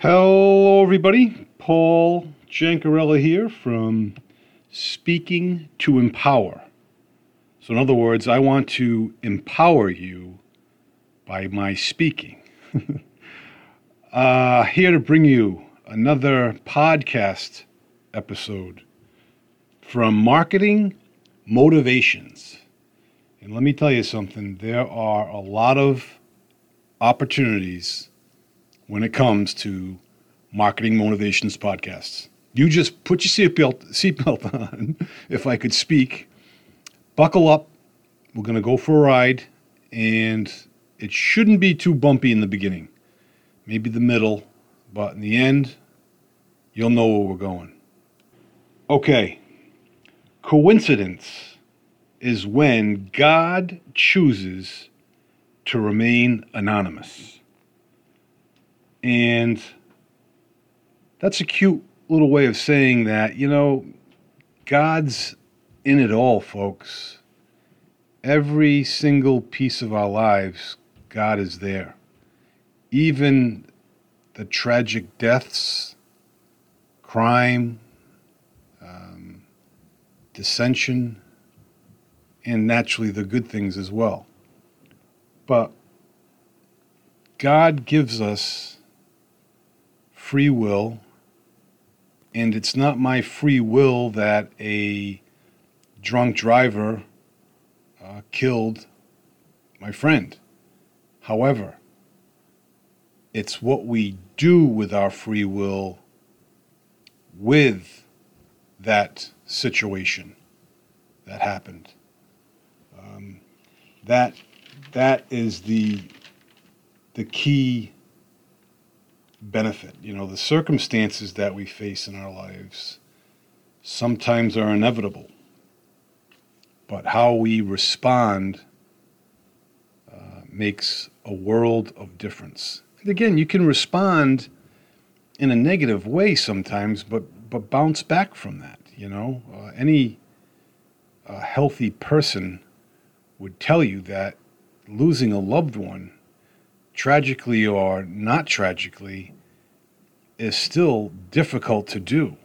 Hello, everybody. Paul Jancarella here from Speaking to Empower. So, in other words, I want to empower you by my speaking. uh, here to bring you another podcast episode from Marketing Motivations. And let me tell you something there are a lot of opportunities when it comes to Marketing Motivations podcasts. You just put your seatbelt seatbelt on, if I could speak. Buckle up. We're going to go for a ride, and it shouldn't be too bumpy in the beginning. Maybe the middle, but in the end, you'll know where we're going. Okay. Coincidence is when God chooses to remain anonymous. And that's a cute little way of saying that, you know, God's in it all, folks. Every single piece of our lives, God is there. Even the tragic deaths, crime, um, dissension, and naturally the good things as well. But God gives us free will, and it's not my free will that a drunk driver uh, killed my friend. However, it's what we do with our free will with that situation that happened. Um, that that is the the key benefit. You know, the circumstances that we face in our lives sometimes are inevitable, but how we respond uh, makes a world of difference. And again, you can respond in a negative way sometimes, but but bounce back from that. You know, uh, any uh, healthy person would tell you that losing a loved one tragically or not tragically, is still difficult to do.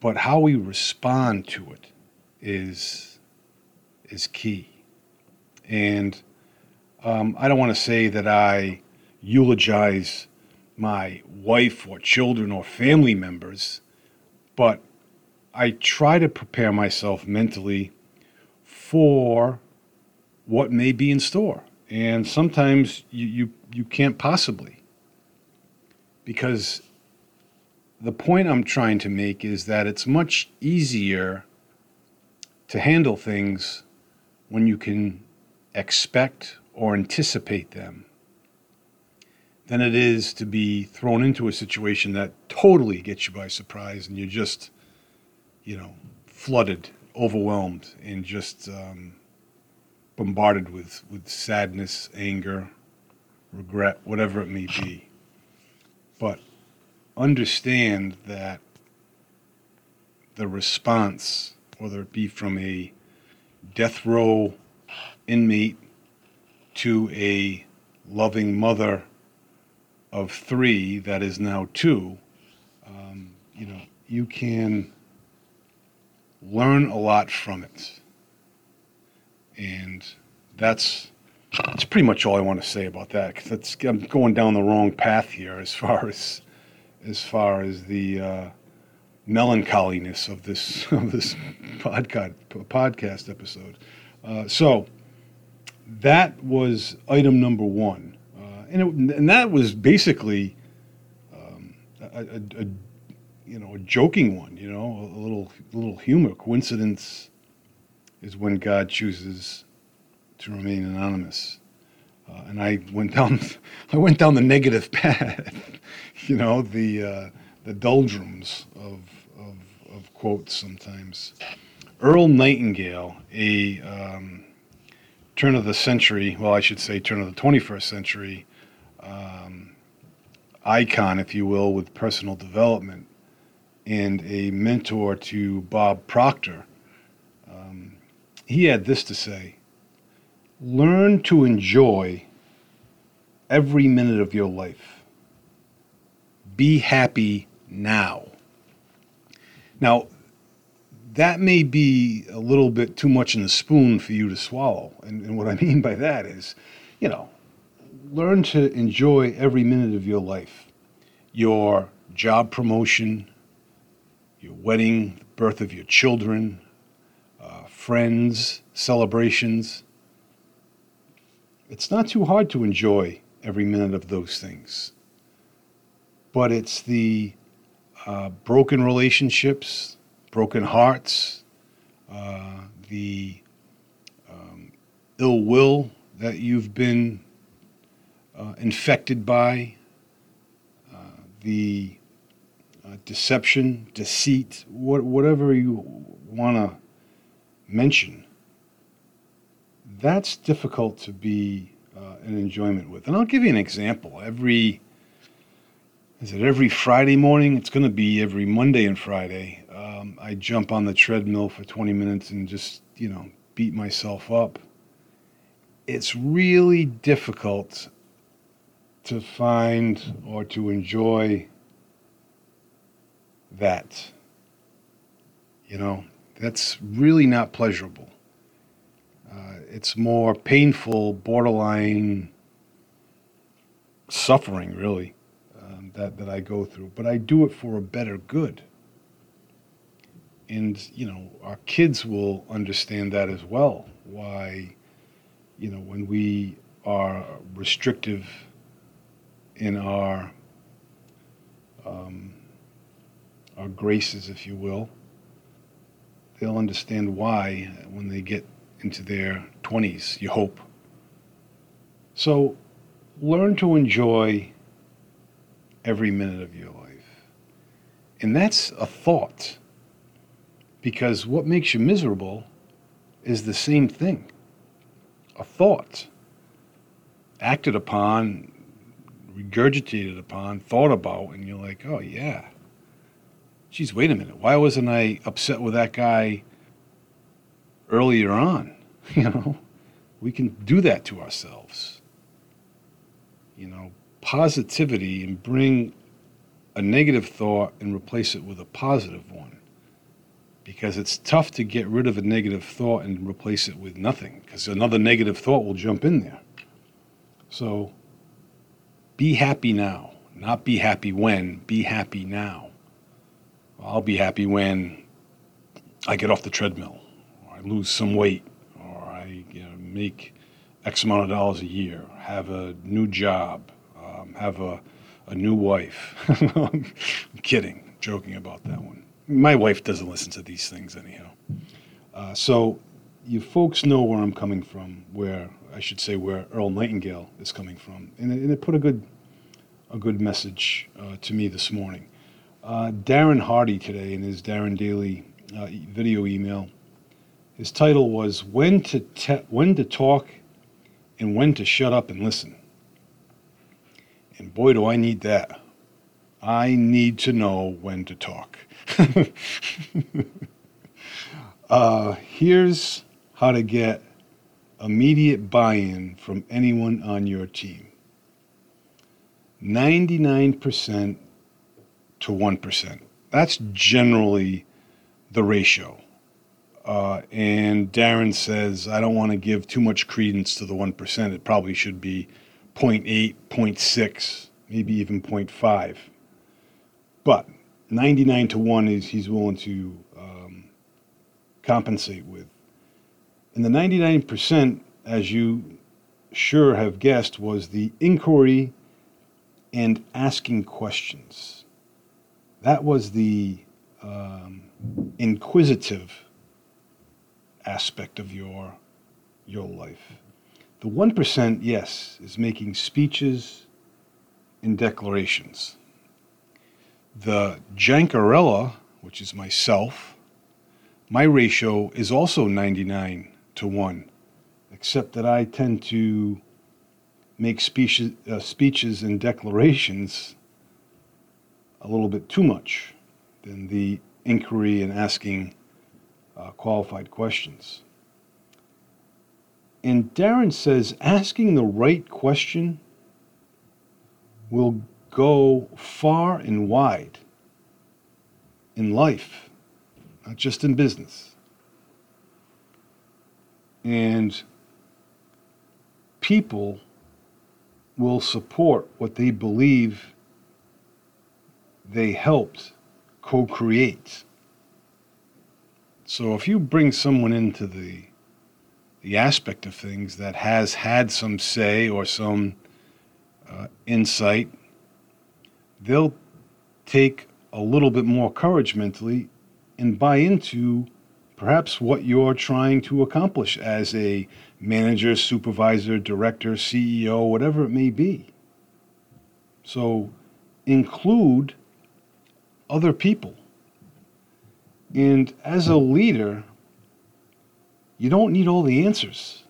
But how we respond to it is is key. And um, I don't want to say that I eulogize my wife or children or family members, but I try to prepare myself mentally for what may be in store and sometimes you, you, you can't possibly. Because the point I'm trying to make is that it's much easier to handle things when you can expect or anticipate them than it is to be thrown into a situation that totally gets you by surprise and you're just, you know, flooded, overwhelmed, and just um, bombarded with, with sadness, anger, regret, whatever it may be. But understand that the response, whether it be from a death row inmate to a loving mother of three that is now two, um, you know, you can learn a lot from it. And that's that's pretty much all I want to say about that. Cause I'm going down the wrong path here as far as as far as the uh, melancholiness of this of this podcast podcast episode. Uh, so that was item number one, uh, and it, and that was basically um, a, a, a, you know a joking one, you know, a little little humor coincidence is when God chooses to remain anonymous. Uh, and I went down, I went down the negative path, you know, the uh, the doldrums of, of, of quotes sometimes. Earl Nightingale, a um, turn of the century, well, I should say turn of the 21st century um, icon, if you will, with personal development, and a mentor to Bob Proctor he had this to say Learn to enjoy every minute of your life. be happy now. Now, that may be a little bit too much in the spoon for you to swallow. And, and what I mean by that is, you know, learn to enjoy every minute of your life your job promotion, your wedding, the birth of your children, uh, friends, celebrations. It's not too hard to enjoy every minute of those things. But it's the uh, broken relationships, broken hearts, uh, the um, ill will that you've been uh, infected by, uh, the uh, deception, deceit, what, whatever you want to mention, that's difficult to be uh, an enjoyment with. And I'll give you an example. Every is it every Friday morning? It's going to be every Monday and Friday. Um, I jump on the treadmill for 20 minutes and just, you know, beat myself up. It's really difficult to find or to enjoy that. You know, that's really not pleasurable. Uh, it's more painful, borderline suffering, really that, that I go through, but I do it for a better good. And, you know, our kids will understand that as well. Why, you know, when we are restrictive in our um, our graces, if you will, they'll understand why when they get into their 20s, you hope. So learn to enjoy every minute of your life. And that's a thought. Because what makes you miserable is the same thing a thought acted upon, regurgitated upon, thought about, and you're like, oh, yeah. Geez, wait a minute. Why wasn't I upset with that guy earlier on? You know, we can do that to ourselves. You know, positivity and bring a negative thought and replace it with a positive one. Because it's tough to get rid of a negative thought and replace it with nothing, because another negative thought will jump in there. So be happy now, not be happy when, be happy now. I'll be happy when I get off the treadmill, I lose some weight, or I you know, make X amount of dollars a year, have a new job, um, have a, a new wife. I'm kidding, joking about that one. My wife doesn't listen to these things anyhow. Uh, so you folks know where I'm coming from, where I should say where Earl Nightingale is coming from, and it, and it put a good a good message uh, to me this morning. Uh, Darren Hardy today in his Darren Daily uh, video email, his title was "When to te- When to Talk and When to Shut Up and Listen." And boy, do I need that. I need to know when to talk. uh, here's how to get immediate buy in from anyone on your team 99% to 1%. That's generally the ratio. Uh, and Darren says, I don't want to give too much credence to the 1%. It probably should be 0.8, 0.6, maybe even 0.5. But 99 to 1 is he's willing to um, compensate with. And the 99%, as you sure have guessed, was the inquiry and asking questions. That was the um, inquisitive aspect of your your life. The 1%, yes, is making speeches and declarations. The Jancarella, which is myself, my ratio is also 99 to 1, except that I tend to make speeches, uh, speeches and declarations a little bit too much than the inquiry and asking uh, qualified questions. And Darren says asking the right question will go far and wide in life, not just in business. And people will support what they believe they helped co create. So if you bring someone into the the aspect of things that has had some say or some uh, insight, they'll take a little bit more courage mentally and buy into perhaps what you're trying to accomplish as a manager, supervisor, director, CEO, whatever it may be. So include other people. And as a leader, you don't need all the answers,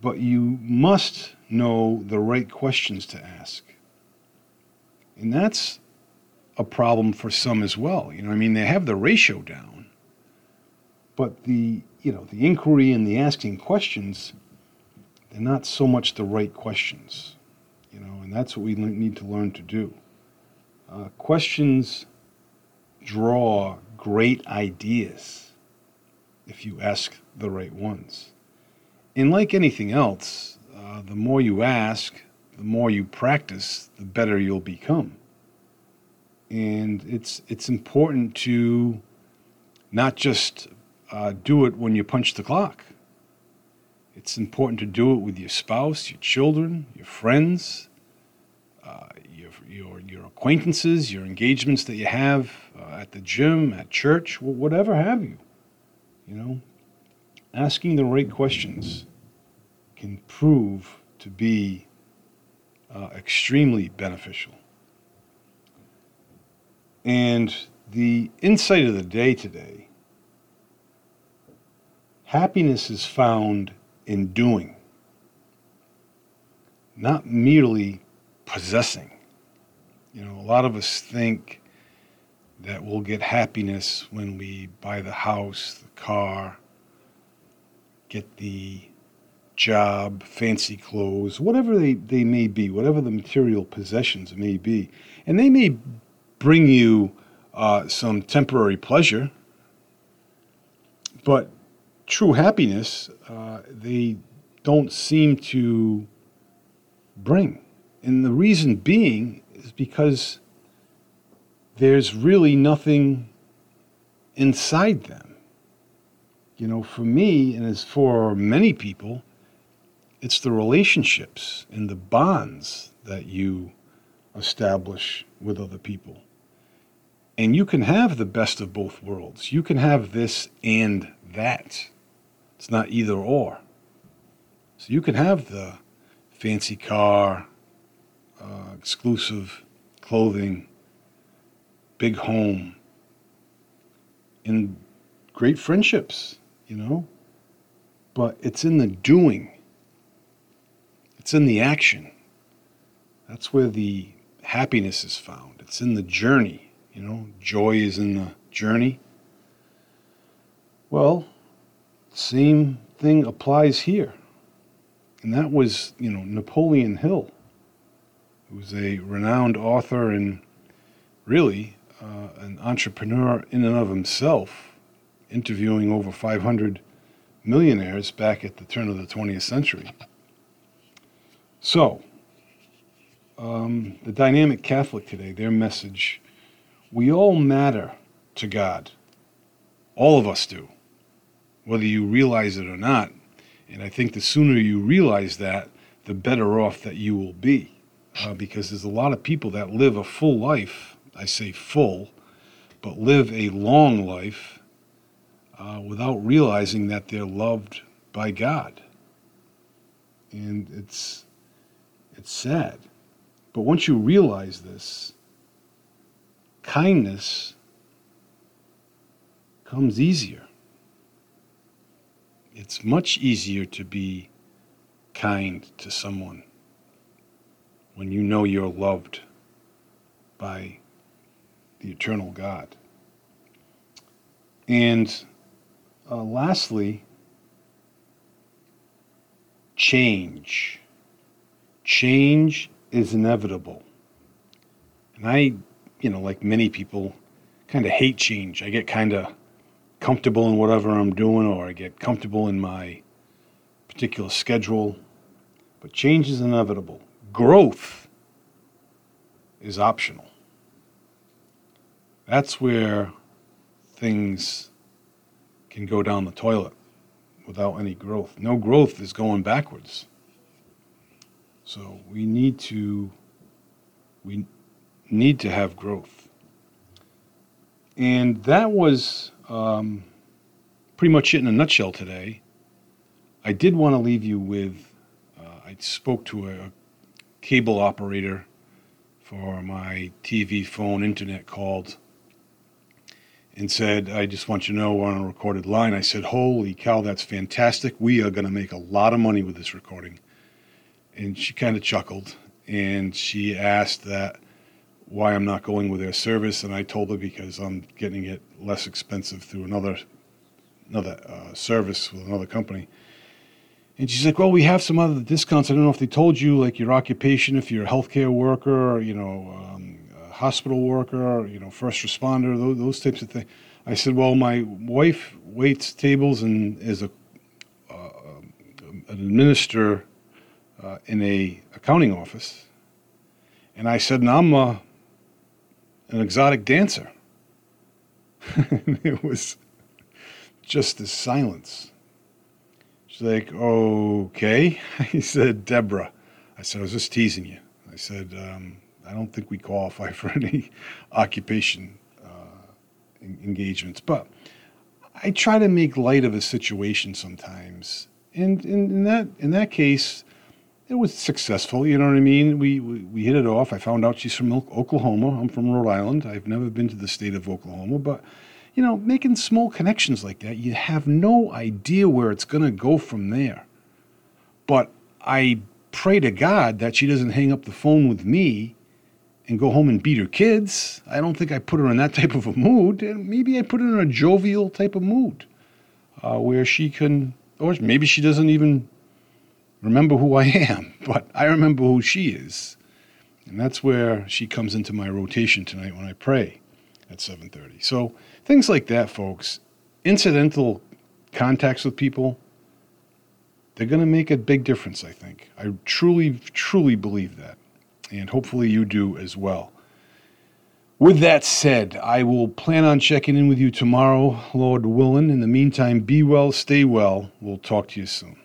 but you must know the right questions to ask. And that's a problem for some as well. You know, I mean, they have the ratio down, but the, you know, the inquiry and the asking questions, they're not so much the right questions, you know, and that's what we need to learn to do. Uh, questions draw great ideas if you ask the right ones. And like anything else, uh, the more you ask, the more you practice, the better you'll become. And it's it's important to not just uh, do it when you punch the clock. It's important to do it with your spouse, your children, your friends, uh, your, your, your acquaintances, your engagements that you have uh, at the gym, at church, whatever have you. You know, asking the right questions can prove to be uh, extremely beneficial. And the insight of the day today happiness is found in doing, not merely possessing. You know, a lot of us think that we'll get happiness when we buy the house, the car, get the job, fancy clothes, whatever they, they may be, whatever the material possessions may be. And they may bring you uh, some temporary pleasure, but true happiness, uh, they don't seem to bring. And the reason being is because there's really nothing inside them. You know, for me, and as for many people, it's the relationships and the bonds that you establish with other people. And you can have the best of both worlds. You can have this and that. It's not either or. So you can have the fancy car, uh, exclusive clothing, big home, in great friendships, you know? But it's in the doing, it's in the action. That's where the happiness is found. It's in the journey, you know? Joy is in the journey. Well, same thing applies here. And that was, you know, Napoleon Hill, who was a renowned author and really uh, an entrepreneur in and of himself, interviewing over 500 millionaires back at the turn of the 20th century. So, um, the dynamic Catholic today, their message we all matter to God. All of us do, whether you realize it or not. And I think the sooner you realize that, the better off that you will be. Uh, because there's a lot of people that live a full life I say full, but live a long life uh, without realizing that they're loved by God. And it's, it's sad. But once you realize this, kindness comes easier. It's much easier to be kind to someone when you know you're loved by the eternal God. And uh, lastly, change. Change is inevitable. And I, you know, like many people, kind of hate change. I get kind of comfortable in whatever I'm doing, or I get comfortable in my particular schedule. But change is inevitable. Growth is optional. That's where things can go down the toilet without any growth. No growth is going backwards. So we need to we need to have growth. And that was um, pretty much it in a nutshell today. I did want to leave you with uh, I spoke to a, a cable operator for my TV, phone, internet called and said, I just want you to know we're on a recorded line. I said, Holy cow, that's fantastic. We are going to make a lot of money with this recording. And she kind of chuckled and she asked that why I'm not going with their service. And I told her because I'm getting it less expensive through another another uh, service with another company. And she's like, well, we have some other discounts. I don't know if they told you, like your occupation, if you're a healthcare worker, or, you know, um, hospital worker, you know, first responder, those, those types of things. I said, well, my wife waits tables and is a uh, an administrator uh, in a accounting office, and I said, and I'm a, an exotic dancer. it was just this silence. She's like, okay. I said, Deborah. I said, I was just teasing you. I said, um, I don't think we qualify for any occupation uh, engagements. But I try to make light of a situation sometimes, and in, in that in that case, it was successful. You know what I mean? We, we we hit it off. I found out she's from Oklahoma. I'm from Rhode Island. I've never been to the state of Oklahoma, but you know, making small connections like that, you have no idea where it's going to go from there. But I pray to God that she doesn't hang up the phone with me and go home and beat her kids. I don't think I put her in that type of a mood. And maybe I put her in a jovial type of mood uh, where she can, or maybe she doesn't even remember who I am, but I remember who she is. And that's where she comes into my rotation tonight when I pray at 7:30. So things like that, folks, incidental contacts with people, they're going to make a big difference, I think. I truly, truly believe that and hopefully you do as well. With that said, I will plan on checking in with you tomorrow, Lord willing. In the meantime, be well, stay well. We'll talk to you soon.